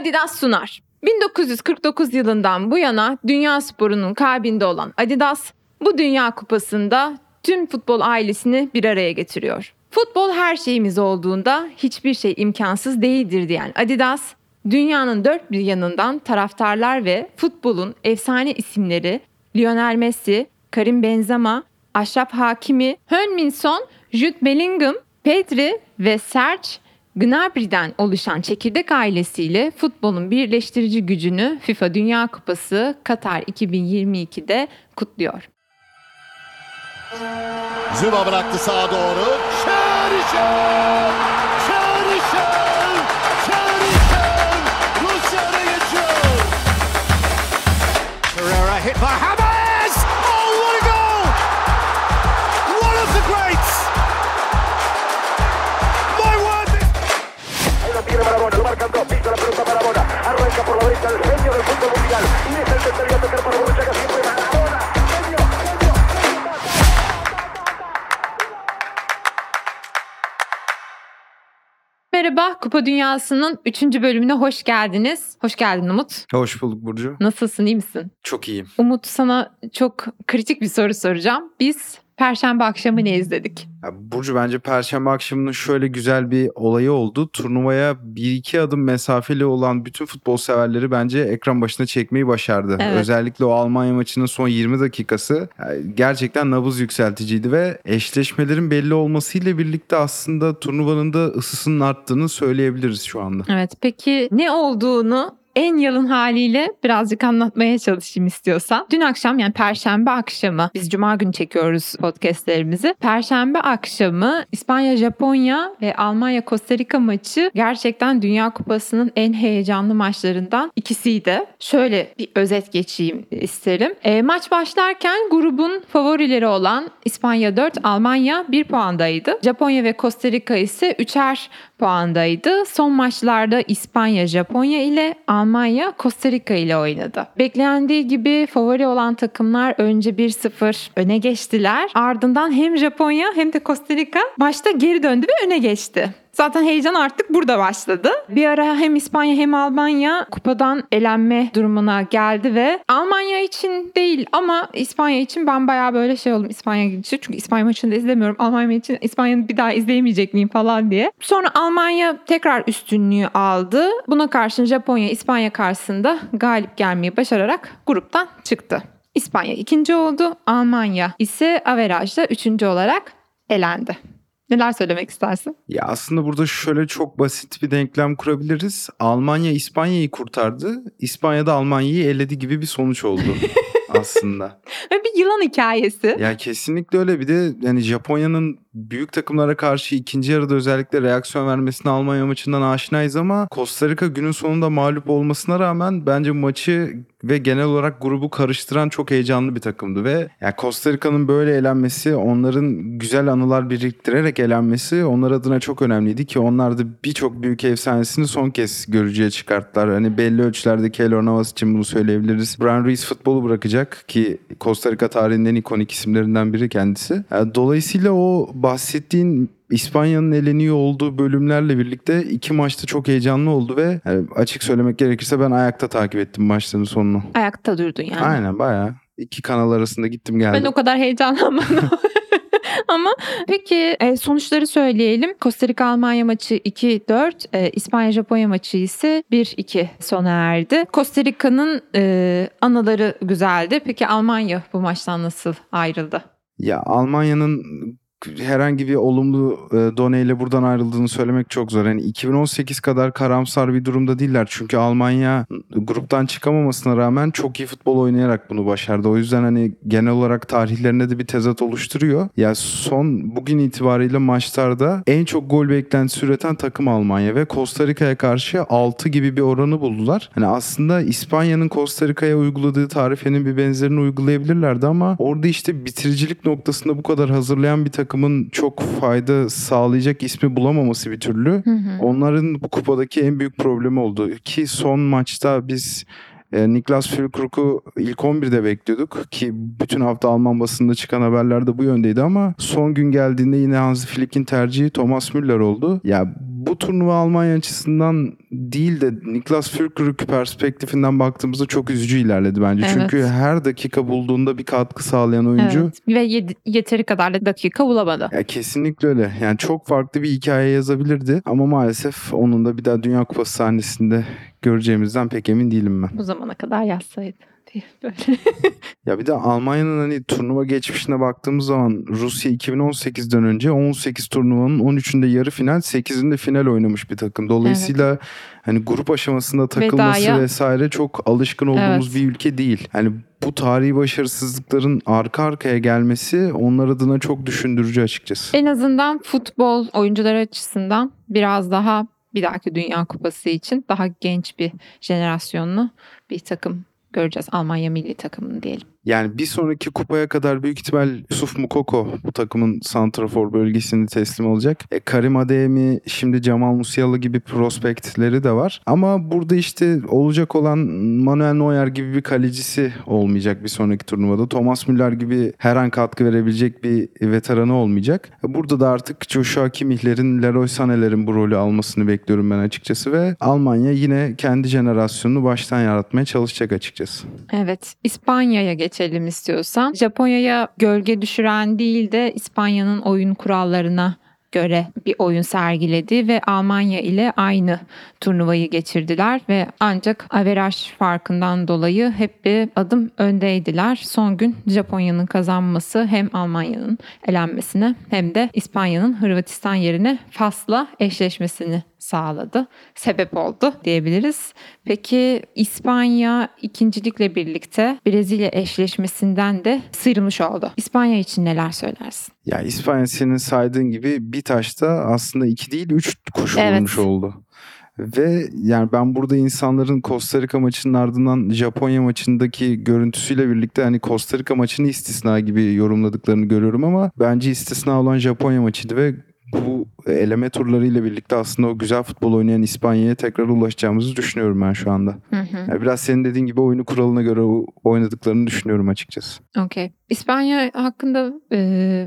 Adidas sunar. 1949 yılından bu yana dünya sporunun kalbinde olan Adidas, bu Dünya Kupası'nda tüm futbol ailesini bir araya getiriyor. Futbol her şeyimiz olduğunda hiçbir şey imkansız değildir diyen Adidas, dünyanın dört bir yanından taraftarlar ve futbolun efsane isimleri Lionel Messi, Karim Benzema, Aşraf Hakimi, Heung-min Son, Jude Bellingham, Pedri ve Serge Gnabry'den oluşan çekirdek ailesiyle futbolun birleştirici gücünü FIFA Dünya Kupası Katar 2022'de kutluyor. Zuma bıraktı sağa doğru. Çerişen! Çerişen! Çerişen! Rusya öne geçiyor. Pereira hit by James! Arranca por la derecha el genio del fútbol mundial, y es el tercero a tocar para Borruchaga, siempre Marabona, genio, genio, Merhaba, Kupa Dünyası'nın 3. bölümüne hoş geldiniz. Hoş geldin Umut. Hoş bulduk Burcu. Nasılsın, iyi misin? Çok iyiyim. Umut sana çok kritik bir soru soracağım. Biz Perşembe akşamı ne izledik? Ya Burcu bence Perşembe akşamının şöyle güzel bir olayı oldu. Turnuvaya bir iki adım mesafeli olan bütün futbol severleri bence ekran başına çekmeyi başardı. Evet. Özellikle o Almanya maçının son 20 dakikası gerçekten nabız yükselticiydi ve eşleşmelerin belli olmasıyla birlikte aslında turnuvanın da ısısının arttığını söyleyebiliriz şu anda. Evet, peki ne olduğunu en yalın haliyle birazcık anlatmaya çalışayım istiyorsan. Dün akşam yani perşembe akşamı biz cuma günü çekiyoruz podcastlerimizi. Perşembe akşamı İspanya, Japonya ve Almanya, Costa Rica maçı gerçekten Dünya Kupası'nın en heyecanlı maçlarından ikisiydi. Şöyle bir özet geçeyim isterim. E, maç başlarken grubun favorileri olan İspanya 4, Almanya 1 puandaydı. Japonya ve Costa Rica ise 3'er puandaydı. Son maçlarda İspanya, Japonya ile Almanya, Costa Rica ile oynadı. Beklendiği gibi favori olan takımlar önce 1-0 öne geçtiler. Ardından hem Japonya hem de Costa Rica başta geri döndü ve öne geçti. Zaten heyecan artık burada başladı. Bir ara hem İspanya hem Almanya kupadan elenme durumuna geldi ve Almanya için değil ama İspanya için ben bayağı böyle şey oldum İspanya gidişi. Çünkü İspanya maçını da izlemiyorum. Almanya için İspanya'nı bir daha izleyemeyecek miyim falan diye. Sonra Almanya tekrar üstünlüğü aldı. Buna karşın Japonya İspanya karşısında galip gelmeyi başararak gruptan çıktı. İspanya ikinci oldu. Almanya ise averajda üçüncü olarak elendi. Neler söylemek istersin? Ya aslında burada şöyle çok basit bir denklem kurabiliriz. Almanya İspanya'yı kurtardı. İspanya da Almanya'yı eledi gibi bir sonuç oldu aslında. Ve bir yılan hikayesi. Ya kesinlikle öyle bir de yani Japonya'nın büyük takımlara karşı ikinci yarıda özellikle reaksiyon vermesine Almanya maçından aşinayız ama Costa Rica günün sonunda mağlup olmasına rağmen bence maçı ve genel olarak grubu karıştıran çok heyecanlı bir takımdı ve ya Costa Rica'nın böyle elenmesi, onların güzel anılar biriktirerek elenmesi onlar adına çok önemliydi ki onlar da birçok büyük efsanesini son kez görücüye çıkarttılar. Hani belli ölçülerde Keylor Navas için bunu söyleyebiliriz. Brian Ruiz futbolu bırakacak ki Costa Rica tarihinin en ikonik isimlerinden biri kendisi. Yani dolayısıyla o bahsettiğin İspanya'nın eleniyor olduğu bölümlerle birlikte iki maçta çok heyecanlı oldu ve yani açık söylemek gerekirse ben ayakta takip ettim maçların sonunu. Ayakta durdun yani. Aynen bayağı. iki kanal arasında gittim geldim. Ben o kadar heyecanlanmadım. Ama peki e, sonuçları söyleyelim. Costa Rica Almanya maçı 2-4, e, İspanya Japonya maçı ise 1-2 sona erdi. Costa Rica'nın e, anıları güzeldi. Peki Almanya bu maçtan nasıl ayrıldı? Ya Almanya'nın herhangi bir olumlu e, doneyle buradan ayrıldığını söylemek çok zor. Yani 2018 kadar karamsar bir durumda değiller. Çünkü Almanya gruptan çıkamamasına rağmen çok iyi futbol oynayarak bunu başardı. O yüzden hani genel olarak tarihlerinde de bir tezat oluşturuyor. Ya son bugün itibariyle maçlarda en çok gol beklentisi üreten takım Almanya ve Costa Rica'ya karşı 6 gibi bir oranı buldular. Hani aslında İspanya'nın Costa Rica'ya uyguladığı tarifenin bir benzerini uygulayabilirlerdi ama orada işte bitiricilik noktasında bu kadar hazırlayan bir takımın çok fayda sağlayacak ismi bulamaması bir türlü. Onların bu kupadaki en büyük problemi oldu. Ki son maçta biz e, Niklas Füllkrug'u ilk 11'de bekliyorduk ki bütün hafta Alman basında çıkan haberler de bu yöndeydi ama son gün geldiğinde yine Hansi Flick'in tercihi Thomas Müller oldu. Ya bu turnuva Almanya açısından değil de Niklas Füllkrug perspektifinden baktığımızda çok üzücü ilerledi bence. Evet. Çünkü her dakika bulduğunda bir katkı sağlayan oyuncu. Evet. Ve yedi- yeteri kadar da dakika bulamadı. Ya kesinlikle öyle. Yani çok farklı bir hikaye yazabilirdi ama maalesef onun da bir daha Dünya Kupası sahnesinde göreceğimizden pek emin değilim ben. Bu zamana kadar yazsaydı. Diye Böyle. Ya bir de Almanya'nın hani turnuva geçmişine baktığımız zaman Rusya 2018'den önce 18 turnuvanın 13'ünde yarı final, 8'inde final oynamış bir takım. Dolayısıyla hani grup aşamasında takılması Vedaya- vesaire çok alışkın olduğumuz Evet. bir ülke değil. Hani bu tarihi başarısızlıkların arka arkaya gelmesi onlar adına çok düşündürücü açıkçası. En azından futbol oyuncuları açısından biraz daha bir dahaki Dünya Kupası için daha genç bir jenerasyonlu bir takım göreceğiz. Almanya milli takımını diyelim. Yani bir sonraki kupaya kadar büyük ihtimal Yusuf Mukoko bu takımın santrafor bölgesini teslim olacak. E, Karim Adeyemi şimdi Cemal Musiala gibi prospektleri de var. Ama burada işte olacak olan Manuel Neuer gibi bir kalecisi olmayacak bir sonraki turnuvada. Thomas Müller gibi her an katkı verebilecek bir veteranı olmayacak. E, Burada da artık Joshua Kimmich'lerin, Leroy Sané'lerin bu rolü almasını bekliyorum ben açıkçası ve Almanya yine kendi jenerasyonunu baştan yaratmaya çalışacak açıkçası. Evet, İspanya'ya geçelim istiyorsan. Japonya'ya gölge düşüren değil de İspanya'nın oyun kurallarına göre bir oyun sergiledi ve Almanya ile aynı turnuvayı geçirdiler ve ancak averaj farkından dolayı hep bir adım öndeydiler. Son gün Japonya'nın kazanması hem Almanya'nın elenmesine hem de İspanya'nın Hırvatistan yerine Fas'la eşleşmesini sağladı. Sebep oldu diyebiliriz. Peki İspanya ikincilikle birlikte Brezilya eşleşmesinden de sıyrılmış oldu. İspanya için neler söylersin? Ya İspanya senin saydığın gibi bir taşta aslında iki değil üç kuş Evet. vurmuş oldu. Ve yani ben burada insanların Costa Rica maçının ardından Japonya maçındaki görüntüsüyle birlikte hani Costa Rica maçını istisna gibi yorumladıklarını görüyorum ama bence istisna olan Japonya maçıydı ve bu eleme turlarıyla birlikte aslında o güzel futbol oynayan İspanya'ya tekrar ulaşacağımızı düşünüyorum ben şu anda. Yani biraz senin dediğin gibi oyunu kuralına göre oynadıklarını düşünüyorum açıkçası. Okey. İspanya hakkında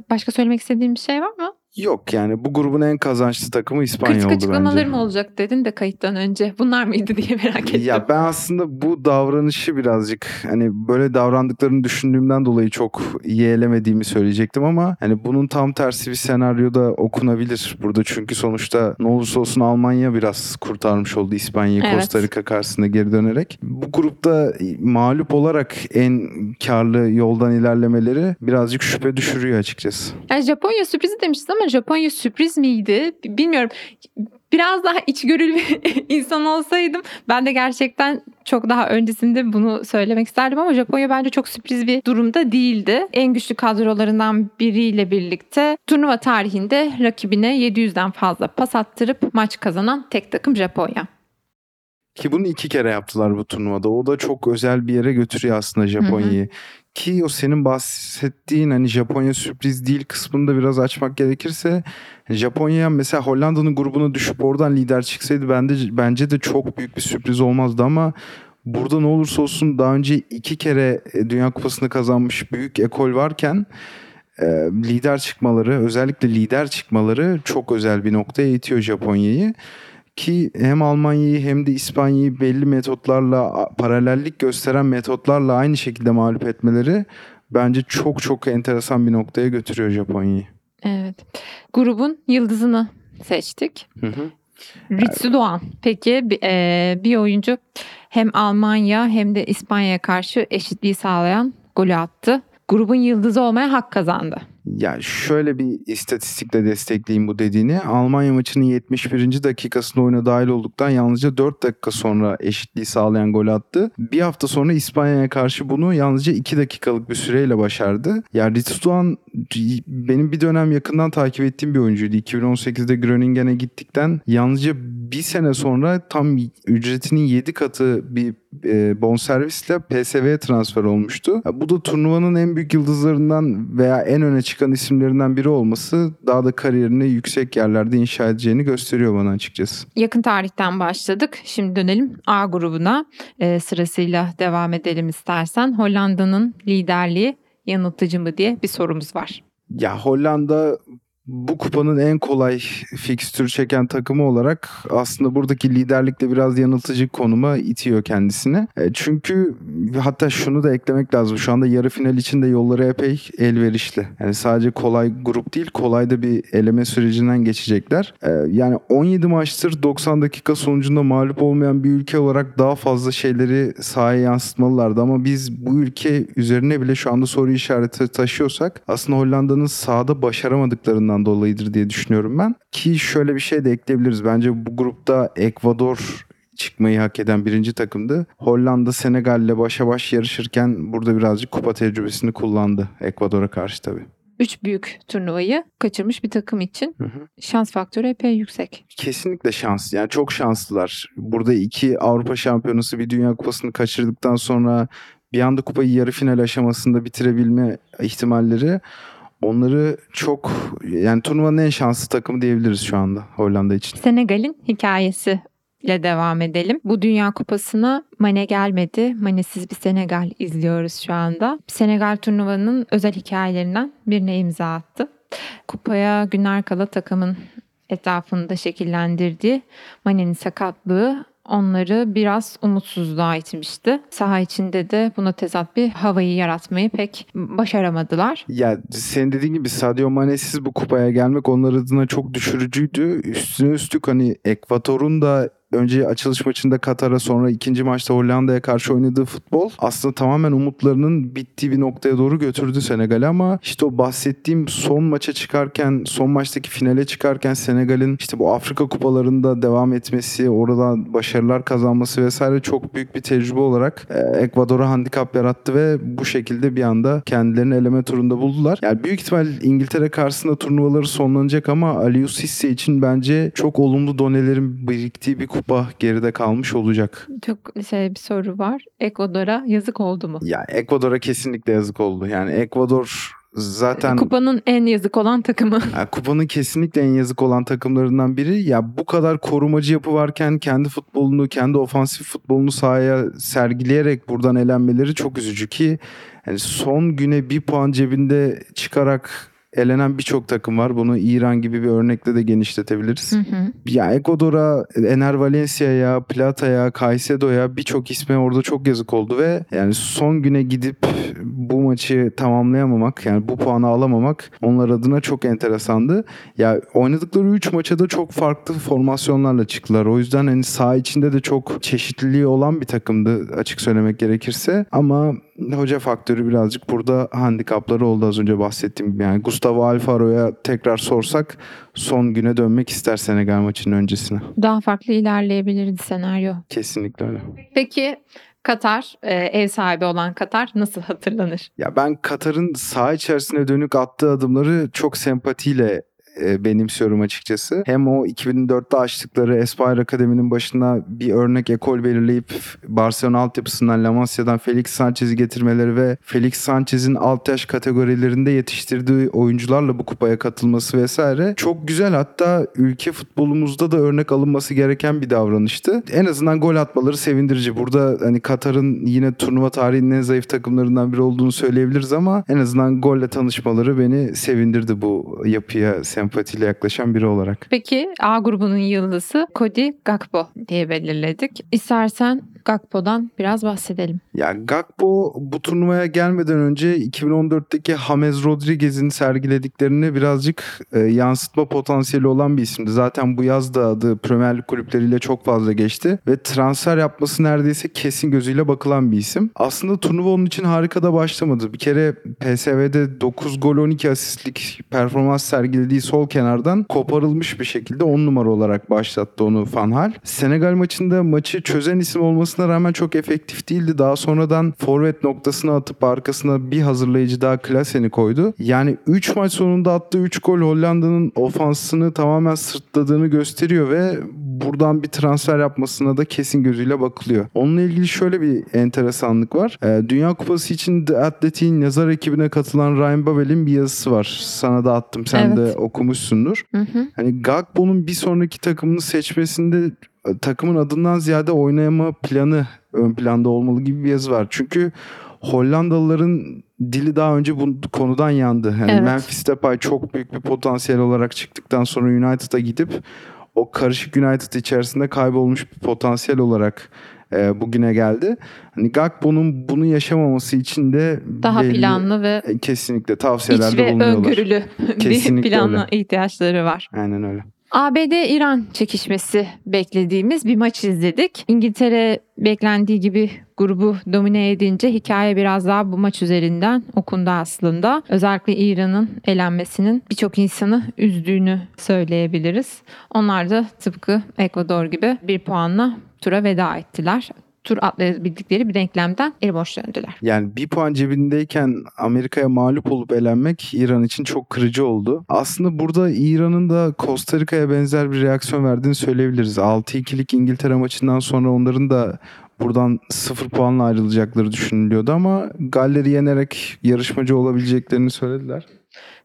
başka söylemek istediğin bir şey var mı? Yok yani bu grubun en kazançlı takımı İspanya Kritik oldu açıklamaları bence. mı olacak dedin de kayıttan önce. Bunlar mıydı diye merak ettim. Ya ben aslında bu davranışı birazcık hani böyle davrandıklarını düşündüğümden dolayı çok yeğlemediğimi söyleyecektim ama hani bunun tam tersi bir senaryoda okunabilir burada çünkü sonuçta ne olursa olsun Almanya biraz kurtarmış oldu İspanya'yı Evet. Costa Rica karşısında geri dönerek. Bu grupta mağlup olarak en karlı yoldan ilerlemeleri birazcık şüphe düşürüyor açıkçası. Yani Japonya sürprizi demiştiniz ama Japonya sürpriz miydi? Bilmiyorum. Biraz daha içgörülü bir insan olsaydım ben de gerçekten çok daha öncesinde bunu söylemek isterdim ama Japonya bence çok sürpriz bir durumda değildi. En güçlü kadrolarından biriyle birlikte turnuva tarihinde rakibine 700'den fazla pas attırıp maç kazanan tek takım Japonya. Ki bunu iki kere yaptılar bu turnuvada. O da çok özel bir yere götürüyor aslında Japonya'yı. Ki o senin bahsettiğin hani Japonya sürpriz değil kısmını da biraz açmak gerekirse Japonya mesela Hollanda'nın grubuna düşüp oradan lider çıksaydı bence, bence de çok büyük bir sürpriz olmazdı ama burada ne olursa olsun daha önce iki kere e, Dünya Kupası'nı kazanmış büyük ekol varken e, lider çıkmaları özellikle lider çıkmaları çok özel bir noktaya itiyor Japonya'yı. Ki hem Almanya'yı hem de İspanya'yı belli metotlarla paralellik gösteren metotlarla aynı şekilde mağlup etmeleri bence çok çok enteresan bir noktaya götürüyor Japonya'yı. Evet. Grubun yıldızını seçtik. Ritsu Doğan. Peki e, bir oyuncu hem Almanya hem de İspanya'ya karşı eşitliği sağlayan golü attı. Grubun yıldızı olmaya hak kazandı. Ya şöyle bir istatistikle destekleyeyim bu dediğini. Almanya maçının 71. dakikasında oyuna dahil olduktan yalnızca 4 dakika sonra eşitliği sağlayan gol attı. Bir hafta sonra İspanya'ya karşı bunu yalnızca 2 dakikalık bir süreyle başardı. Ya Ritsu Doğan benim bir dönem yakından takip ettiğim bir oyuncuydu. 2018'de Groningen'e gittikten yalnızca bir sene sonra tam ücretinin 7 katı bir e, bonservisle PSV'ye transfer olmuştu. Bu da turnuvanın en büyük yıldızlarından veya en öne çıkan isimlerinden biri olması daha da kariyerini yüksek yerlerde inşa edeceğini gösteriyor bana açıkçası. Yakın tarihten başladık. Şimdi dönelim A grubuna. E, sırasıyla devam edelim istersen. Hollanda'nın liderliği yanıltıcı mı diye bir sorumuz var. Ya Hollanda bu kupanın en kolay fikstür çeken takımı olarak aslında buradaki liderlikle biraz yanıltıcı konuma itiyor kendisini. E, çünkü hatta şunu da eklemek lazım. Şu anda yarı final için de yolları epey elverişli. Yani sadece kolay grup değil kolay da bir eleme sürecinden geçecekler. E, yani 17 maçtır 90 dakika sonucunda mağlup olmayan bir ülke olarak daha fazla şeyleri sahaya yansıtmalılardı ama biz bu ülke üzerine bile şu anda soru işareti taşıyorsak aslında Hollanda'nın sahada başaramadıklarından dolayıdır diye düşünüyorum ben. Ki şöyle bir şey de ekleyebiliriz. Bence bu grupta Ekvador çıkmayı hak eden birinci takımdı. Hollanda Senegal ile başa baş yarışırken burada birazcık kupa tecrübesini kullandı Ekvador'a karşı tabii. Üç büyük turnuvayı kaçırmış bir takım için Hı hı. şans faktörü epey yüksek. Kesinlikle şans. Yani çok şanslılar. Burada iki Avrupa Şampiyonası bir Dünya Kupası'nı kaçırdıktan sonra bir anda kupayı yarı final aşamasında bitirebilme ihtimalleri onları çok yani turnuvanın en şanslı takımı diyebiliriz şu anda Hollanda için. Senegal'in hikayesi ile devam edelim. Bu Dünya Kupası'na Mane gelmedi. Mane'siz bir Senegal izliyoruz şu anda. Senegal turnuvanın özel hikayelerinden birine imza attı. Kupaya günler kala takımın etrafında şekillendirdiği Mane'nin sakatlığı onları biraz umutsuzluğa itmişti. Saha içinde de buna tezat bir havayı yaratmayı pek başaramadılar. Ya senin dediğin gibi Sadio Mane'siz bu kupaya gelmek onlar adına çok düşürücüydü. Üstüne üstlük hani Ekvator'un da önce açılış maçında Katar'a sonra ikinci maçta Hollanda'ya karşı oynadığı futbol aslında tamamen umutlarının bittiği bir noktaya doğru götürdü Senegal'i ama işte o bahsettiğim son maça çıkarken son maçtaki finale çıkarken Senegal'in işte bu Afrika kupalarında devam etmesi oradan başarılar kazanması vesaire çok büyük bir tecrübe olarak e, Ekvador'a handikap yarattı ve bu şekilde bir anda kendilerini eleme turunda buldular. Yani büyük ihtimal İngiltere karşısında turnuvaları sonlanacak ama Aliou Cisse için bence çok olumlu donelerin biriktiği bir kupa geride kalmış olacak. Çok şey bir soru var. Ekvador'a yazık oldu mu? Ya Ekvador'a kesinlikle yazık oldu. Yani Ekvador zaten Kupanın en yazık olan takımı. ya kupanın kesinlikle en yazık olan takımlarından biri. Ya bu kadar korumacı yapı varken kendi futbolunu, kendi ofansif futbolunu sahaya sergileyerek buradan elenmeleri çok üzücü ki yani son güne bir puan cebinde çıkarak elenen birçok takım var. Bunu İran gibi bir örnekle de genişletebiliriz. Hı hı. Ya Ekvador'a, Ener Valencia'ya, Plata'ya, Caicedo'ya birçok isme orada çok yazık oldu ve yani son güne gidip bu maçı tamamlayamamak yani bu puanı alamamak onlar adına çok enteresandı. Ya oynadıkları 3 maça da çok farklı formasyonlarla çıktılar. O yüzden hani saha içinde de çok çeşitliliği olan bir takımdı açık söylemek gerekirse. Ama hoca faktörü birazcık burada handikapları oldu az önce bahsettiğim gibi. Yani Gustavo Alfaro'ya tekrar sorsak son güne dönmek ister Senegal maçının öncesine. Daha farklı ilerleyebilirdi senaryo. Kesinlikle öyle. Peki Katar, e, ev sahibi olan Katar nasıl hatırlanır? Ya ben Katar'ın saha içerisine dönük attığı adımları çok sempatiyle e, benimsiyorum açıkçası. Hem o 2004'te açtıkları Espire Akademi'nin başına bir örnek ekol belirleyip Barcelona altyapısından La Masia'dan Felix Sanchez'i getirmeleri ve Felix Sanchez'in alt yaş kategorilerinde yetiştirdiği oyuncularla bu kupaya katılması vesaire çok güzel hatta ülke futbolumuzda da örnek alınması gereken bir davranıştı. En azından gol atmaları sevindirici. Burada hani Katar'ın yine turnuva tarihinin en zayıf takımlarından biri olduğunu söyleyebiliriz ama en azından golle tanışmaları beni sevindirdi bu yapıya sempatiyle yaklaşan biri olarak. Peki A grubunun yıldızı Cody Gakpo diye belirledik. İstersen Gakpo'dan biraz bahsedelim. Ya Gakpo bu turnuvaya gelmeden önce 2014'teki James Rodriguez'in sergilediklerini birazcık e, yansıtma potansiyeli olan bir isimdi. Zaten bu yaz da adı Premier Lig kulüpleriyle çok fazla geçti ve transfer yapması neredeyse kesin gözüyle bakılan bir isim. Aslında turnuva onun için harika da başlamadı. Bir kere PSV'de 9 gol 12 asistlik performans sergilediği sol kenardan koparılmış bir şekilde 10 numara olarak başlattı onu Van Hal. Senegal maçında maçı çözen isim olmasına rağmen çok efektif değildi. Daha sonradan forvet noktasına atıp arkasına bir hazırlayıcı daha Klasen'i koydu. Yani 3 maç sonunda attığı 3 gol Hollanda'nın ofansını tamamen sırtladığını gösteriyor ve buradan bir transfer yapmasına da kesin gözüyle bakılıyor. Onunla ilgili şöyle bir enteresanlık var. Ee, Dünya Kupası için The Athletic'in yazar ekibine katılan Ryan Babel'in bir yazısı var. Sana da attım. Sen Evet. de okumuşsundur. Hı hı. Hani Gakpo'nun bir sonraki takımını seçmesinde e, takımın adından ziyade oynayama planı ön planda olmalı gibi bir yazı var. Çünkü Hollandalıların dili daha önce bu konudan yandı. Yani Evet. Memphis Depay çok büyük bir potansiyel olarak çıktıktan sonra United'a gidip o karışık United içerisinde kaybolmuş bir potansiyel olarak e, bugüne geldi. Hani Gakpo'nun bunu yaşamaması için de Daha belli- planlı ve e, kesinlikle iç tavsiyelerde ve bulunuyorlar. öngörülü bir Kesinlikle plana ihtiyaçları var. Aynen öyle. ABD-İran çekişmesi beklediğimiz bir maç izledik. İngiltere beklendiği gibi grubu domine edince hikaye biraz daha bu maç üzerinden okundu aslında. Özellikle İran'ın elenmesinin birçok insanı üzdüğünü söyleyebiliriz. Onlar da tıpkı Ekvador gibi bir puanla tura veda ettiler. Tur atlayabildikleri bir denklemden el boş döndüler. Yani bir puan cebindeyken Amerika'ya mağlup olup elenmek İran için çok kırıcı oldu. Aslında burada İran'ın da Costa Rica'ya benzer bir reaksiyon verdiğini söyleyebiliriz. 6-2'lik İngiltere maçından sonra onların da buradan 0 puanla ayrılacakları düşünülüyordu ama Galler'i yenerek yarışmacı olabileceklerini söylediler.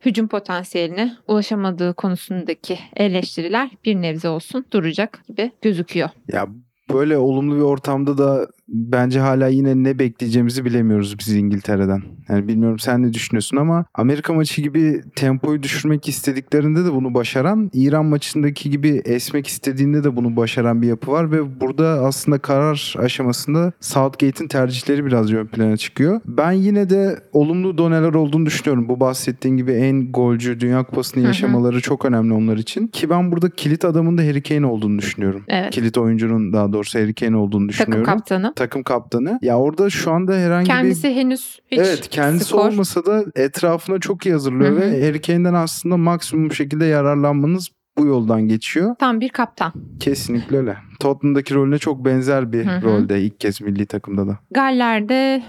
Hücum potansiyeline ulaşamadığı konusundaki eleştiriler bir nebze olsun duracak gibi gözüküyor. Ya böyle olumlu bir ortamda da bence hala yine ne bekleyeceğimizi bilemiyoruz biz İngiltere'den. Yani bilmiyorum sen ne düşünüyorsun ama Amerika maçı gibi tempoyu düşürmek istediklerinde de bunu başaran, İran maçındaki gibi esmek istediğinde de bunu başaran bir yapı var ve burada aslında karar aşamasında Southgate'in tercihleri biraz ön plana çıkıyor. Ben yine de olumlu doneler olduğunu düşünüyorum. Bu bahsettiğin gibi en golcü Dünya Kupası'nı Hı hı. yaşamaları çok önemli onlar için. Ki ben burada kilit adamın da Harry Kane olduğunu düşünüyorum. Evet. Kilit oyuncunun daha doğrusu Harry Kane olduğunu Takım düşünüyorum. kaptanı. Takım kaptanı. Ya orada şu anda herhangi Kendisi bir henüz hiç Evet kendisi skor olmasa da etrafına çok iyi hazırlıyor Hı hı. ve Harry Kane'den aslında maksimum şekilde yararlanmanız bu yoldan geçiyor. tam bir kaptan. Kesinlikle öyle. Tottenham'daki rolüne çok benzer bir Hı hı. rolde ilk kez milli takımda da. Galler'de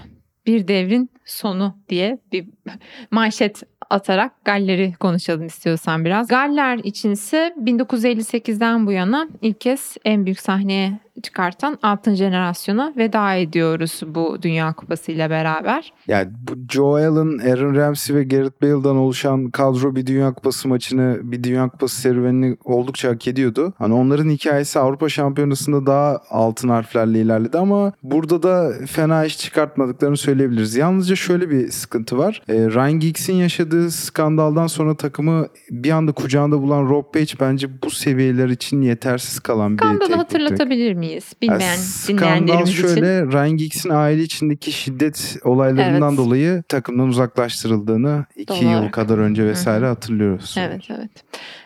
bir devrin sonu diye bir manşet atarak Galler'i konuşalım istiyorsan biraz. Galler içinse 1958'den bu yana ilk kez en büyük sahneye çıkartan altın jenerasyona veda ediyoruz bu Dünya Kupası ile beraber. Yani bu Joe Allen, Aaron Ramsey ve Gareth Bale'dan oluşan kadro bir Dünya Kupası maçını, bir Dünya Kupası serüvenini oldukça hak ediyordu. Hani onların hikayesi Avrupa Şampiyonası'nda daha altın harflerle ilerledi ama burada da fena iş çıkartmadıklarını söyleyebiliriz. Yalnızca şöyle bir sıkıntı var. Ee, Ryan Giggs'in yaşadığı skandaldan sonra takımı bir anda kucağında bulan Rob Page bence bu seviyeler için yetersiz kalan bir Skandalı teknik direktör. hatırlatabilir miyiz? Bilmeyen Ya, Skandal dinleyenlerimiz için. şöyle Ryan aile içindeki şiddet olaylarından Evet. dolayı takımdan uzaklaştırıldığını iki Doğal yıl kadar önce vesaire hı. hatırlıyoruz. Evet evet.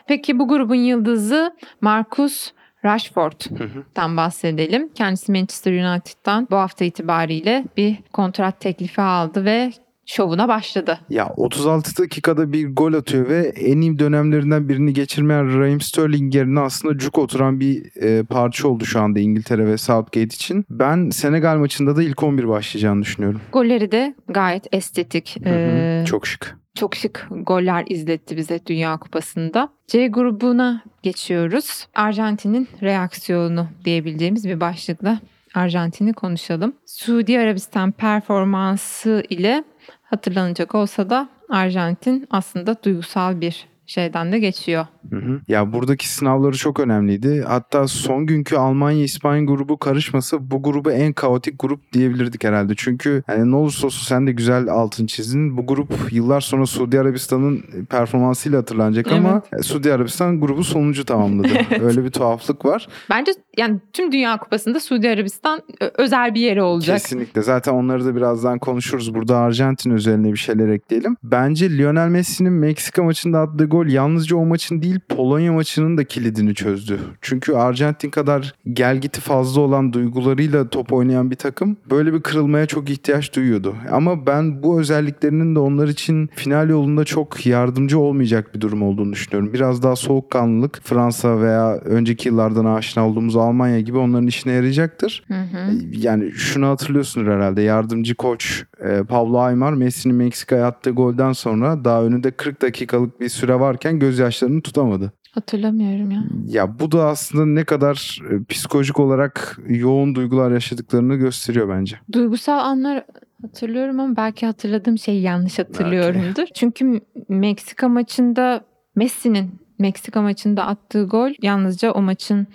Peki bu grubun yıldızı Marcus Rashford'dan bahsedelim. Kendisi Manchester United'dan bu hafta itibariyle bir kontrat teklifi aldı ve şovuna başladı. Ya 36 dakikada bir gol atıyor ve en iyi dönemlerinden birini geçirmeyen Raheem Sterling yerine aslında cuk oturan bir e, parça oldu şu anda İngiltere ve Southgate için. Ben Senegal maçında da ilk 11 başlayacağını düşünüyorum. Golleri de gayet estetik. Hı hı. ee, Çok şık. çok şık goller izletti bize Dünya Kupası'nda. C grubuna geçiyoruz. Arjantin'in reaksiyonu diyebileceğimiz bir başlıkla Arjantin'i konuşalım. Suudi Arabistan performansı ile hatırlanacak olsa da Arjantin aslında duygusal bir şeyden de geçiyor. Hı hı. Ya buradaki sınavları çok önemliydi. Hatta son günkü Almanya-İspanya grubu karışmasa bu grubu en kaotik grup diyebilirdik herhalde. Çünkü hani ne olursa olsun sen de güzel altın çizdin. Bu grup yıllar sonra Suudi Arabistan'ın performansıyla hatırlanacak ama Suudi Arabistan grubu sonuncu tamamladı. Öyle bir tuhaflık var. Bence yani tüm Dünya Kupası'nda Suudi Arabistan özel bir yeri olacak. Kesinlikle. Zaten onları da birazdan konuşuruz. Burada Arjantin üzerine bir şeyler ekleyelim. Bence Lionel Messi'nin Meksika maçında attığı gol yalnızca o maçın değil Polonya maçının da kilidini çözdü. Çünkü Arjantin kadar gelgiti fazla olan duygularıyla top oynayan bir takım böyle bir kırılmaya çok ihtiyaç duyuyordu. Ama ben bu özelliklerinin de onlar için final yolunda çok yardımcı olmayacak bir durum olduğunu düşünüyorum. Biraz daha soğukkanlılık Fransa veya önceki yıllardan aşina olduğumuz Almanya gibi onların işine yarayacaktır. Hı hı. Yani şunu hatırlıyorsunuz herhalde. Yardımcı koç e, Pablo Aymar Messi'nin Meksika'ya attığı golden sonra daha önünde 40 dakikalık bir süre varken gözyaşlarını tutamadı. Hatırlamıyorum ya. Ya bu da aslında ne kadar e, psikolojik olarak yoğun duygular yaşadıklarını gösteriyor bence. Duygusal anlar hatırlıyorum ama belki hatırladığım şeyi yanlış hatırlıyorumdur. Çünkü Meksika maçında Messi'nin Meksika maçında attığı gol yalnızca o maçın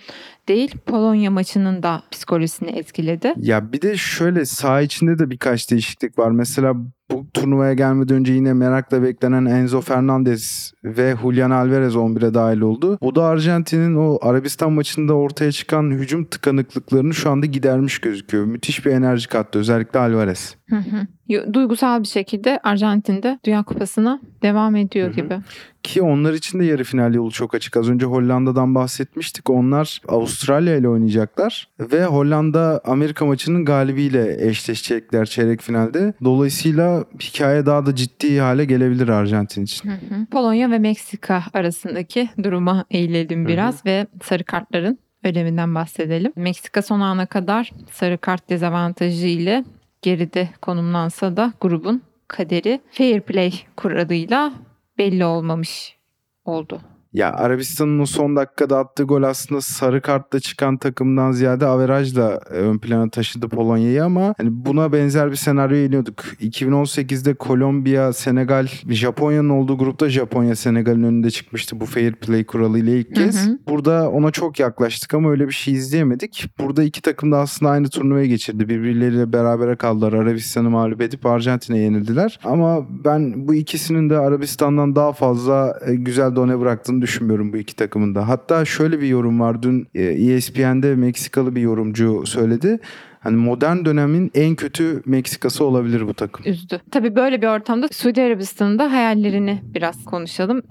değil Polonya maçının da psikolojisini etkiledi. Ya bir de şöyle saha içinde de birkaç değişiklik var. Mesela bu turnuvaya gelmeden önce yine merakla beklenen Enzo Fernandez ve Julian Alvarez 11'e dahil oldu. Bu da Arjantin'in o Arabistan maçında ortaya çıkan hücum tıkanıklıklarını şu anda gidermiş gözüküyor. Müthiş bir enerji kattı özellikle Alvarez. Hı hı. Duygusal bir şekilde Arjantin'de Dünya Kupası'na devam ediyor Hı hı. gibi. Ki onlar için de yarı final yolu çok açık. Az önce Hollanda'dan bahsetmiştik. Onlar Avustralya ile oynayacaklar ve Hollanda Amerika maçının galibiyle eşleşecekler çeyrek finalde. Dolayısıyla hikaye daha da ciddi hale gelebilir Arjantin için. Hı hı. Polonya ve Meksika arasındaki duruma eğilelim biraz ve sarı kartların öneminden bahsedelim. Meksika son ana kadar sarı kart dezavantajı ile geride konumlansa da grubun kaderi fair play kuralıyla belli olmamış oldu. Ya Arabistan'ın o son dakikada attığı gol aslında sarı kartla çıkan takımdan ziyade averajla e, ön plana taşıdı Polonya'yı ama hani buna benzer bir senaryo iniyorduk. 2018'de Kolombiya, Senegal, Japonya'nın olduğu grupta Japonya Senegal'in önünde çıkmıştı bu fair play kuralı ile ilk kez. Hı hı. Burada ona çok yaklaştık ama öyle bir şey izleyemedik. Burada iki takım da aslında aynı turnuvayı geçirdi. Birbirleriyle berabere kaldılar. Arabistan'ı mağlup edip Arjantin'e yenildiler. Ama ben bu ikisinin de Arabistan'dan daha fazla e, güzel done bıraktığını düşünmüyorum bu iki takımın da. Hatta şöyle bir yorum var. Dün e, ESPN'de Meksikalı bir yorumcu söyledi. Hani modern dönemin en kötü Meksikası olabilir bu takım. Üzdü. Tabii böyle bir ortamda Suudi Arabistan'ın da hayallerini biraz konuşalım.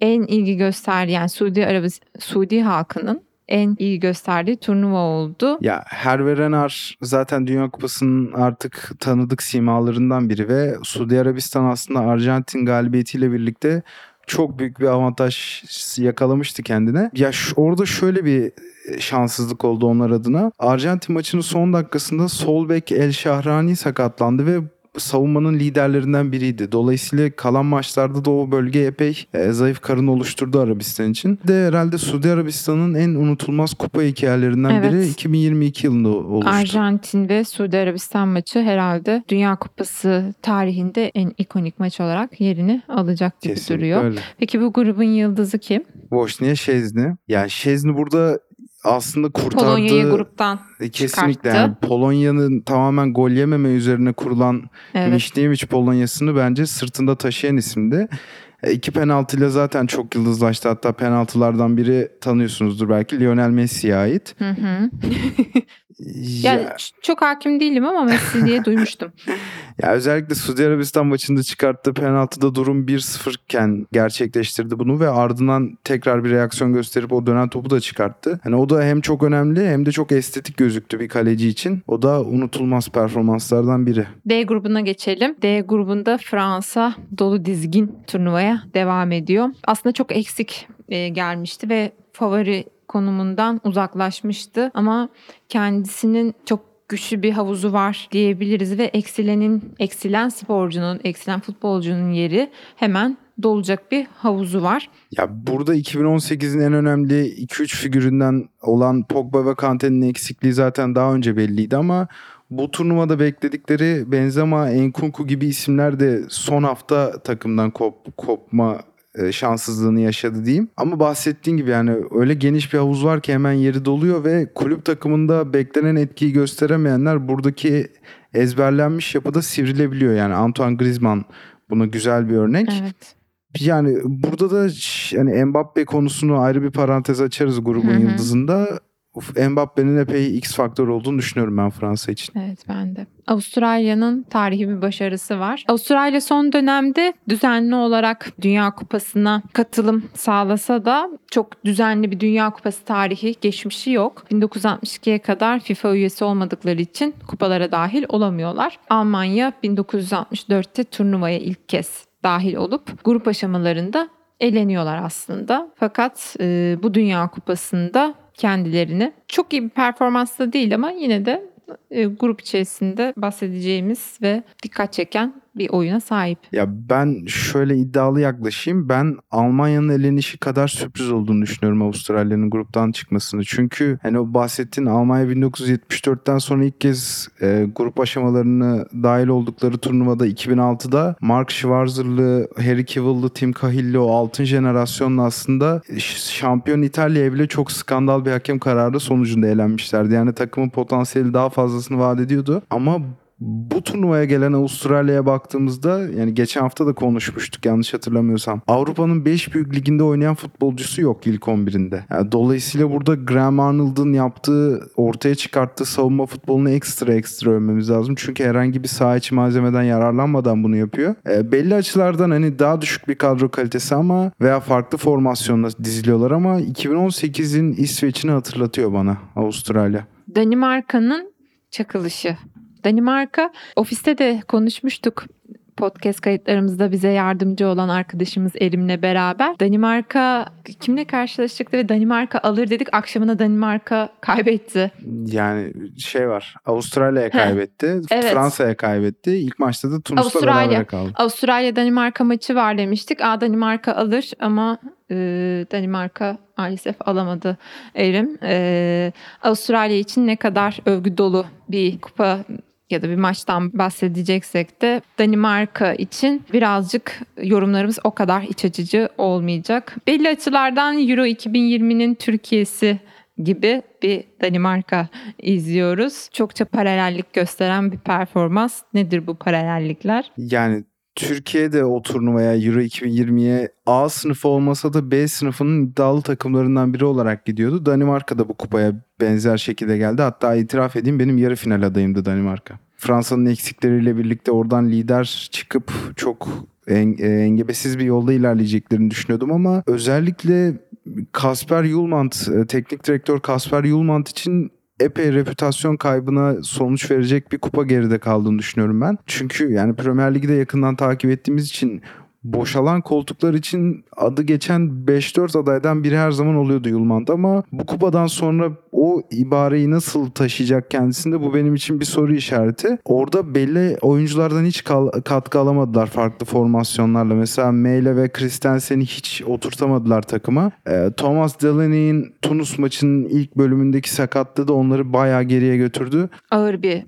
En ilgi gösterdiği yani Suudi Arabistan Suudi halkının en iyi gösterdiği turnuva oldu. Ya Herve Renard zaten Dünya Kupası'nın artık tanıdık simalarından biri ve Suudi Arabistan aslında Arjantin galibiyetiyle birlikte çok büyük bir avantaj yakalamıştı kendine. Ya orada şöyle bir şanssızlık oldu onlar adına. Arjantin maçının son dakikasında sol bek El Şahrani sakatlandı ve savunmanın liderlerinden biriydi. Dolayısıyla kalan maçlarda da o bölge epey e, zayıf karın oluşturdu Arabistan için. De herhalde Suudi Arabistan'ın en unutulmaz kupa hikayelerinden Evet. biri 2022 yılında oluştu. Arjantin ve Suudi Arabistan maçı herhalde Dünya Kupası tarihinde en ikonik maç olarak yerini alacak gibi Kesinlikle duruyor. öyle. Peki bu grubun yıldızı kim? Bosnia Şezni. Yani Şezni burada aslında kurtardığı... Polonya'yı gruptan E, Kesinlikle çıkarttı. yani Polonya'nın tamamen gol yememe üzerine kurulan evet. Polonya'sını bence sırtında taşıyan isimdi. E, İki penaltıyla zaten çok yıldızlaştı. Hatta penaltılardan biri tanıyorsunuzdur belki Lionel Messi'ye ait. Hı hı. Ya, Yani ç- çok hakim değilim ama Messi diye duymuştum. ya özellikle Suudi Arabistan maçında çıkarttığı penaltıda durum 1-0 iken gerçekleştirdi bunu ve ardından tekrar bir reaksiyon gösterip o dönen topu da çıkarttı. Hani o da hem çok önemli hem de çok estetik gözüktü bir kaleci için. O da unutulmaz performanslardan biri. D grubuna geçelim. D grubunda Fransa dolu dizgin turnuvaya devam ediyor. Aslında çok eksik e, gelmişti ve favori konumundan uzaklaşmıştı ama kendisinin çok güçlü bir havuzu var diyebiliriz ve eksilenin eksilen sporcunun, eksilen futbolcunun yeri hemen dolacak bir havuzu var. Ya burada 2018'in en önemli 2-3 figüründen olan Pogba ve Kante'nin eksikliği zaten daha önce belliydi ama bu turnuvada bekledikleri Benzema, Enkunku gibi isimler de son hafta takımdan kop, kopma şanssızlığını yaşadı diyeyim. Ama bahsettiğin gibi yani öyle geniş bir havuz var ki hemen yeri doluyor ve kulüp takımında beklenen etkiyi gösteremeyenler buradaki ezberlenmiş yapıda sivrilebiliyor. Yani Antoine Griezmann buna güzel bir örnek. Evet. Yani burada da yani Mbappe konusunu ayrı bir parantez açarız grubun Hı hı. yıldızında. Mbappe'nin epey X faktör olduğunu düşünüyorum ben Fransa için. Evet ben de. Avustralya'nın tarihi bir başarısı var. Avustralya son dönemde düzenli olarak Dünya Kupası'na katılım sağlasa da çok düzenli bir Dünya Kupası tarihi geçmişi yok. 1962'ye kadar FIFA üyesi olmadıkları için kupalara dahil olamıyorlar. Almanya 1964'te turnuvaya ilk kez dahil olup grup aşamalarında eleniyorlar aslında. Fakat e, bu Dünya Kupası'nda kendilerini. Çok iyi bir performansla değil ama yine de e, grup içerisinde bahsedeceğimiz ve dikkat çeken bir oyuna sahip. Ya ben şöyle iddialı yaklaşayım. Ben Almanya'nın elenişi kadar sürpriz olduğunu düşünüyorum Avustralya'nın gruptan çıkmasını. Çünkü hani o bahsettiğin Almanya 1974'ten sonra ilk kez e, grup aşamalarını dahil oldukları turnuvada 2006'da Mark Schwarzer'lı, Harry Kivill'lı, Tim Cahill'li o altın jenerasyonla aslında şampiyon İtalya'ya bile çok skandal bir hakem kararı sonucunda elenmişlerdi. Yani takımın potansiyeli daha fazlasını vaat ediyordu. Ama bu turnuvaya gelen Avustralya'ya baktığımızda yani geçen hafta da konuşmuştuk yanlış hatırlamıyorsam. Avrupa'nın 5 büyük liginde oynayan futbolcusu yok ilk 11'inde. Yani dolayısıyla burada Graham Arnold'un yaptığı ortaya çıkarttığı savunma futbolunu ekstra ekstra övmemiz lazım. Çünkü herhangi bir saha içi malzemeden yararlanmadan bunu yapıyor. E, belli açılardan hani daha düşük bir kadro kalitesi ama veya farklı formasyonla diziliyorlar ama 2018'in İsveç'ini hatırlatıyor bana Avustralya. Danimarka'nın çakılışı Danimarka ofiste de konuşmuştuk podcast kayıtlarımızda bize yardımcı olan arkadaşımız Erim'le beraber. Danimarka kimle karşılaştık ve Danimarka alır dedik. Akşamına Danimarka kaybetti. Yani şey var. Avustralya'ya kaybetti. Evet. Fransa'ya kaybetti. İlk maçta da Tunus'la Avustralya. beraber kaldı. Avustralya Danimarka maçı var demiştik. Aa Danimarka alır ama e, Danimarka maalesef alamadı Erim. E, Avustralya için ne kadar övgü dolu bir kupa ya da bir maçtan bahsedeceksek de Danimarka için birazcık yorumlarımız o kadar iç açıcı olmayacak. Belli açılardan Euro 2020'nin Türkiye'si gibi bir Danimarka izliyoruz. Çokça paralellik gösteren bir performans. Nedir bu paralellikler? Yani Türkiye'de o turnuvaya Euro 2020'ye A sınıfı olmasa da B sınıfının iddialı takımlarından biri olarak gidiyordu. Danimarka da bu kupaya benzer şekilde geldi. Hatta itiraf edeyim benim yarı final adayımdı Danimarka. Fransa'nın eksikleriyle birlikte oradan lider çıkıp çok e, engebesiz bir yolda ilerleyeceklerini düşünüyordum ama özellikle Kasper Yulmant, e, teknik direktör Kasper Yulmant için epey reputasyon kaybına sonuç verecek bir kupa geride kaldığını düşünüyorum ben. Çünkü yani Premier Lig'de yakından takip ettiğimiz için boşalan koltuklar için adı geçen 5-4 adaydan biri her zaman oluyordu Yulmand ama bu kupadan sonra o ibareyi nasıl taşıyacak kendisinde bu benim için bir soru işareti. Orada belli oyunculardan hiç katkı alamadılar farklı formasyonlarla. Mesela Meyle ve Christensen'i hiç oturtamadılar takıma. E, Thomas Delaney'in Tunus maçının ilk bölümündeki sakatlığı da onları bayağı geriye götürdü. Ağır bir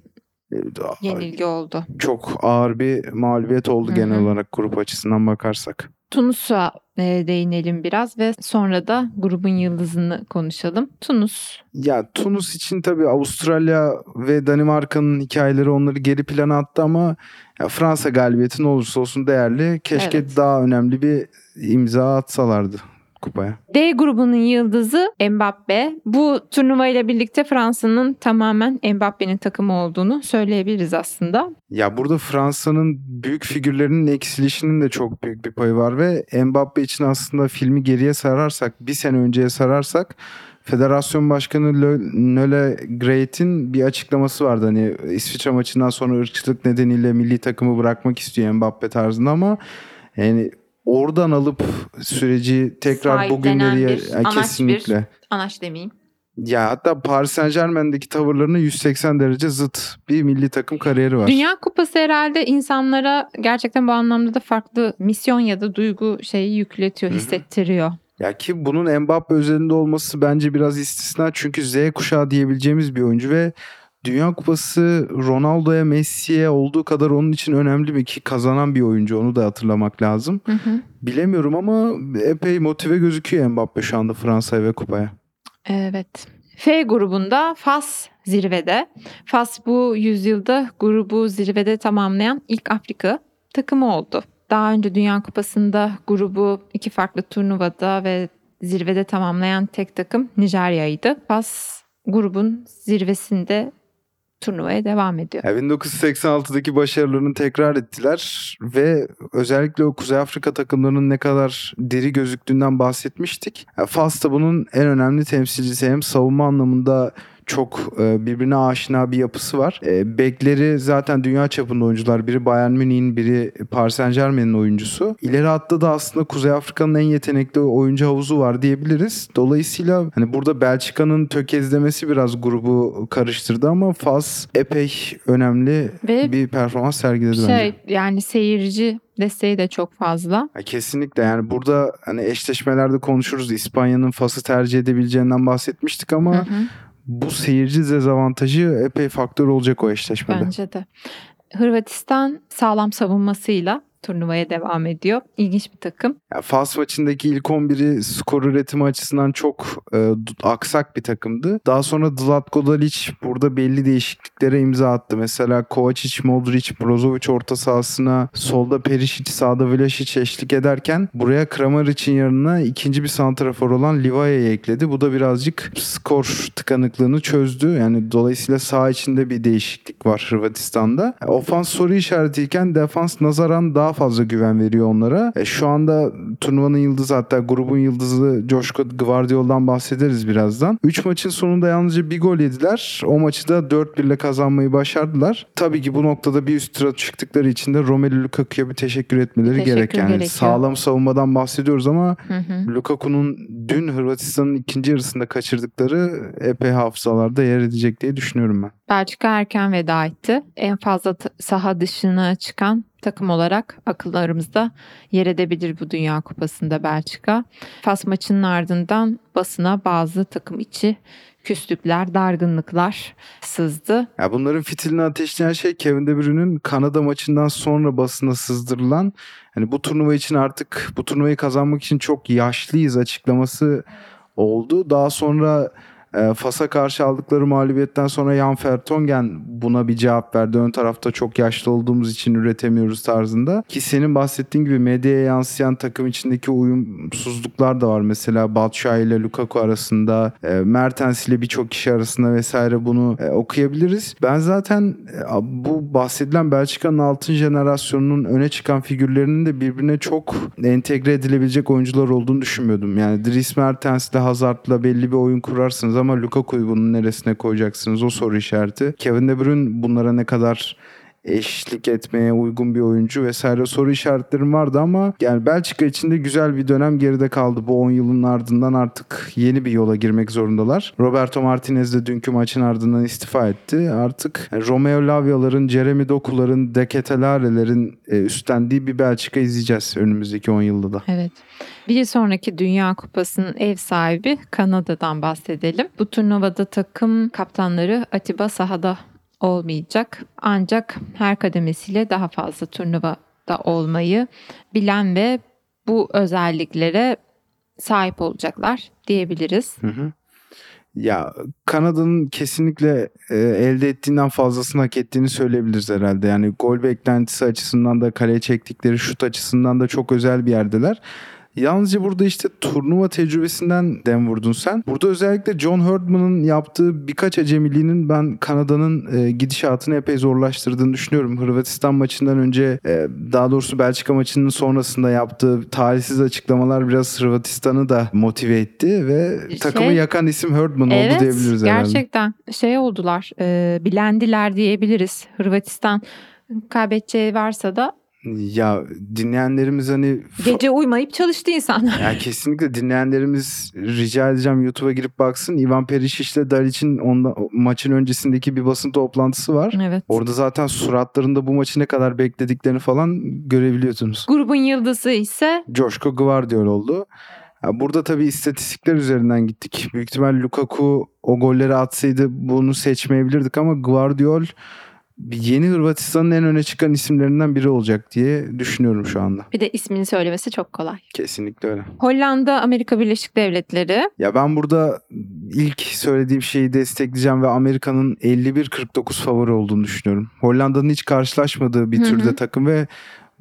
yenilgi oldu. Çok ağır bir mağlubiyet oldu Hı-hı. genel olarak grup açısından bakarsak. Tunus'a e, değinelim biraz ve sonra da grubun yıldızını konuşalım. Tunus. Ya Tunus için tabii Avustralya ve Danimarka'nın hikayeleri onları geri plana attı ama ya Fransa galibiyeti ne olursa olsun değerli. Keşke evet. daha önemli bir imza atsalardı kupaya. D grubunun yıldızı Mbappe. Bu turnuva ile birlikte Fransa'nın tamamen Mbappe'nin takımı olduğunu söyleyebiliriz aslında. Ya burada Fransa'nın büyük figürlerinin eksilişinin de çok büyük bir payı var ve Mbappe için aslında filmi geriye sararsak, bir sene önceye sararsak Federasyon Başkanı Nöle Great'in bir açıklaması vardı. Hani İsviçre maçından sonra ırkçılık nedeniyle milli takımı bırakmak istiyor Mbappe tarzında ama yani oradan alıp süreci tekrar bugünleri bir, yani kesinlikle. Bir, anaç demeyeyim. Ya hatta Paris Saint Germain'deki tavırlarına 180 derece zıt bir milli takım kariyeri var. Dünya Kupası herhalde insanlara gerçekten bu anlamda da farklı misyon ya da duygu şeyi yükletiyor, hissettiriyor. Ya ki bunun Mbappe özelinde olması bence biraz istisna çünkü Z kuşağı diyebileceğimiz bir oyuncu ve Dünya Kupası Ronaldo'ya, Messi'ye olduğu kadar onun için önemli mi ki kazanan bir oyuncu onu da hatırlamak lazım. Hı hı. Bilemiyorum ama epey motive gözüküyor Mbappe şu anda Fransa'ya ve kupaya. Evet. F grubunda Fas zirvede. Fas bu yüzyılda grubu zirvede tamamlayan ilk Afrika takımı oldu. Daha önce Dünya Kupası'nda grubu iki farklı turnuvada ve zirvede tamamlayan tek takım Nijerya'ydı. Fas grubun zirvesinde turnuvaya devam ediyor. Yani 1986'daki başarılarını tekrar ettiler ve özellikle o Kuzey Afrika takımlarının ne kadar diri gözüktüğünden bahsetmiştik. Yani Fas da bunun en önemli temsilcisi hem savunma anlamında çok e, birbirine aşina bir yapısı var. E, bekleri zaten dünya çapında oyuncular. Biri Bayern Münih'in, biri Paris Saint Germain'in oyuncusu. İleri hatta da aslında Kuzey Afrika'nın en yetenekli oyuncu havuzu var diyebiliriz. Dolayısıyla hani burada Belçika'nın tökezlemesi biraz grubu karıştırdı ama Fas epey önemli Ve bir performans sergiledi bence. Şey yani seyirci desteği de çok fazla. Ya kesinlikle yani burada hani eşleşmelerde konuşuruz. İspanya'nın Fas'ı tercih edebileceğinden bahsetmiştik ama Hı hı, bu seyirci dezavantajı epey faktör olacak o eşleşmede. bence de. Hırvatistan sağlam savunmasıyla turnuvaya devam ediyor. İlginç bir takım. Ya Fas maçındaki ilk 11'i skor üretimi açısından çok e, aksak bir takımdı. Daha sonra Zlatko Dalic burada belli değişikliklere imza attı. Mesela Kovacic, Modric, Brozovic orta sahasına solda Perisic, sağda Vlasic eşlik ederken buraya Kramaric'in yanına ikinci bir santrafor olan Livaya'yı ekledi. Bu da birazcık skor tıkanıklığını çözdü. Yani dolayısıyla sağ içinde bir değişiklik var Hırvatistan'da. Ofans soru işaretiyken defans nazaran daha fazla güven veriyor onlara. E, şu anda turnuvanın yıldızı hatta grubun yıldızı Joshko Gvardiol'dan bahsederiz birazdan. 3 maçın sonunda yalnızca bir gol yediler. O maçı da 4-1 ile kazanmayı başardılar. Tabii ki bu noktada bir üst tura çıktıkları için de Romelu Lukaku'ya bir teşekkür etmeleri Teşekkür gerek. Yani gerekiyor. sağlam savunmadan bahsediyoruz ama Hı hı. Lukaku'nun dün Hırvatistan'ın ikinci yarısında kaçırdıkları epey hafızalarda yer edecek diye düşünüyorum ben. Belçika erken veda etti. En fazla saha dışına çıkan takım olarak akıllarımızda yer edebilir bu Dünya Kupası'nda Belçika. Fas maçının ardından basına bazı takım içi küslükler, dargınlıklar sızdı. Ya bunların fitilini ateşleyen şey Kevin De Bruyne'nin Kanada maçından sonra basına sızdırılan hani bu turnuva için artık bu turnuvayı kazanmak için çok yaşlıyız açıklaması oldu. Daha sonra e, Fas'a karşı aldıkları mağlubiyetten sonra Jan Vertonghen buna bir cevap verdi. Ön tarafta çok yaşlı olduğumuz için üretemiyoruz tarzında. Ki senin bahsettiğin gibi medyaya yansıyan takım içindeki uyumsuzluklar da var. Mesela Batshuayi ile Lukaku arasında, e, Mertens ile birçok kişi arasında vesaire bunu e, okuyabiliriz. Ben zaten e, bu bahsedilen Belçika'nın altın jenerasyonunun öne çıkan figürlerinin de birbirine çok entegre edilebilecek oyuncular olduğunu düşünmüyordum. Yani Dries Mertens'le Hazard'la belli bir oyun kurarsınız ama Lukaku'yu bunun neresine koyacaksınız o soru işareti. Kevin De Bruyne bunlara ne kadar eşlik etmeye uygun bir oyuncu vesaire soru işaretlerim vardı ama yani Belçika için de güzel bir dönem geride kaldı. Bu 10 yılın ardından artık yeni bir yola girmek zorundalar. Roberto Martinez de dünkü maçın ardından istifa etti. Artık Romeo Lavia'ların, Jeremy Doku'ların, Deketelare'lerin e, üstlendiği bir Belçika izleyeceğiz önümüzdeki 10 yılda da. Evet. Bir sonraki Dünya Kupası'nın ev sahibi Kanada'dan bahsedelim. Bu turnuvada takım kaptanları Atiba sahada olmayacak. Ancak her kademesiyle daha fazla turnuvada olmayı bilen ve bu özelliklere sahip olacaklar diyebiliriz. Hı hı. Ya Kanada'nın kesinlikle e, elde ettiğinden fazlasını hak ettiğini söyleyebiliriz herhalde. Yani gol beklentisi açısından da kaleye çektikleri şut açısından da çok özel bir yerdeler. Yalnızca burada işte turnuva tecrübesinden dem vurdun sen. Burada özellikle John Herdman'ın yaptığı birkaç acemiliğinin ben Kanada'nın e, gidişatını epey zorlaştırdığını düşünüyorum. Hırvatistan maçından önce e, daha doğrusu Belçika maçının sonrasında yaptığı talihsiz açıklamalar biraz Hırvatistan'ı da motive etti ve takımı Şey- yakan isim Herdman oldu Evet diyebiliriz herhalde. gerçekten şey oldular e, bilendiler diyebiliriz. Hırvatistan kaybedeceği varsa da Ya dinleyenlerimiz hani gece uymayıp çalıştı insanlar. Ya kesinlikle dinleyenlerimiz rica edeceğim YouTube'a girip baksın. Ivan Perisic ile Dalic'in onda, maçın öncesindeki bir basın toplantısı var. Evet. Orada zaten suratlarında bu maçı ne kadar beklediklerini falan görebiliyorsunuz. Grubun yıldızı ise Joshko Gvardiol oldu. Burada tabii istatistikler üzerinden gittik. Büyük ihtimal Lukaku o golleri atsaydı bunu seçmeyebilirdik ama Gvardiol yeni Hırvatistan'ın en öne çıkan isimlerinden biri olacak diye düşünüyorum şu anda. bir de ismini söylemesi çok kolay. Kesinlikle öyle. Hollanda, Amerika Birleşik Devletleri. Ya ben burada ilk söylediğim şeyi destekleyeceğim ve Amerika'nın 51-49 favori olduğunu düşünüyorum. Hollanda'nın hiç karşılaşmadığı bir Hı hı. türde takım ve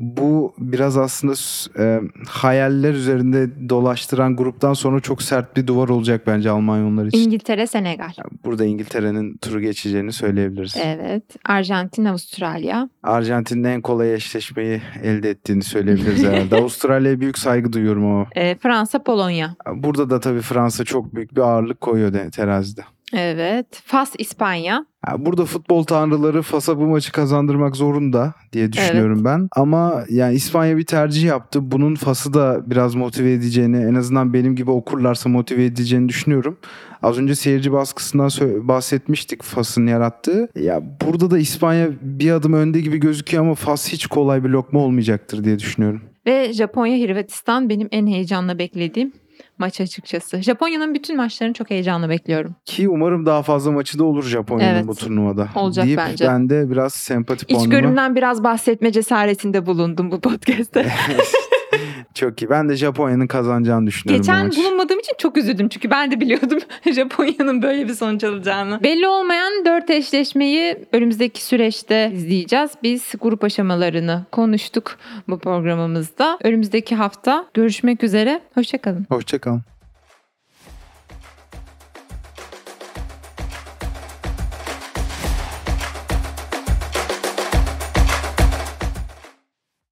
bu biraz aslında e, hayaller üzerinde dolaştıran gruptan sonra çok sert bir duvar olacak bence Almanya onlar için. İngiltere, Senegal. Burada İngiltere'nin turu geçeceğini söyleyebiliriz. Evet. Arjantin, Avustralya. Arjantin'in en kolay eşleşmeyi elde ettiğini söyleyebiliriz herhalde. Avustralya'ya büyük saygı duyuyorum ama. e, Fransa, Polonya. Burada da tabii Fransa çok büyük bir ağırlık koyuyor de, terazide. Evet. Fas İspanya. Ya burada futbol tanrıları Fas'a bu maçı kazandırmak zorunda diye düşünüyorum ben. Ama yani İspanya bir tercih yaptı. Bunun Fas'ı da biraz motive edeceğini, en azından benim gibi okurlarsa motive edeceğini düşünüyorum. Az önce seyirci baskısından bahsetmiştik Fas'ın yarattığı. Ya burada da İspanya bir adım önde gibi gözüküyor ama Fas hiç kolay bir lokma olmayacaktır diye düşünüyorum. Ve Japonya Hırvatistan benim en heyecanla beklediğim maç açıkçası. Japonya'nın bütün maçlarını çok heyecanla bekliyorum. Ki umarım daha fazla maçı da olur Japonya'nın Evet. bu turnuvada. Olacak deyip bence. ben de biraz sempati puanımı... İçgörümden biraz bahsetme cesaretinde bulundum bu podcast'te. Çok iyi. Ben de Japonya'nın kazanacağını düşünüyorum bu Geçen maçı. bulunmadığım için çok üzüldüm çünkü ben de biliyordum Japonya'nın böyle bir sonuç alacağını. Belli olmayan dört eşleşmeyi önümüzdeki süreçte izleyeceğiz. Biz grup aşamalarını konuştuk bu programımızda. Önümüzdeki hafta görüşmek üzere. Hoşçakalın. Hoşçakalın.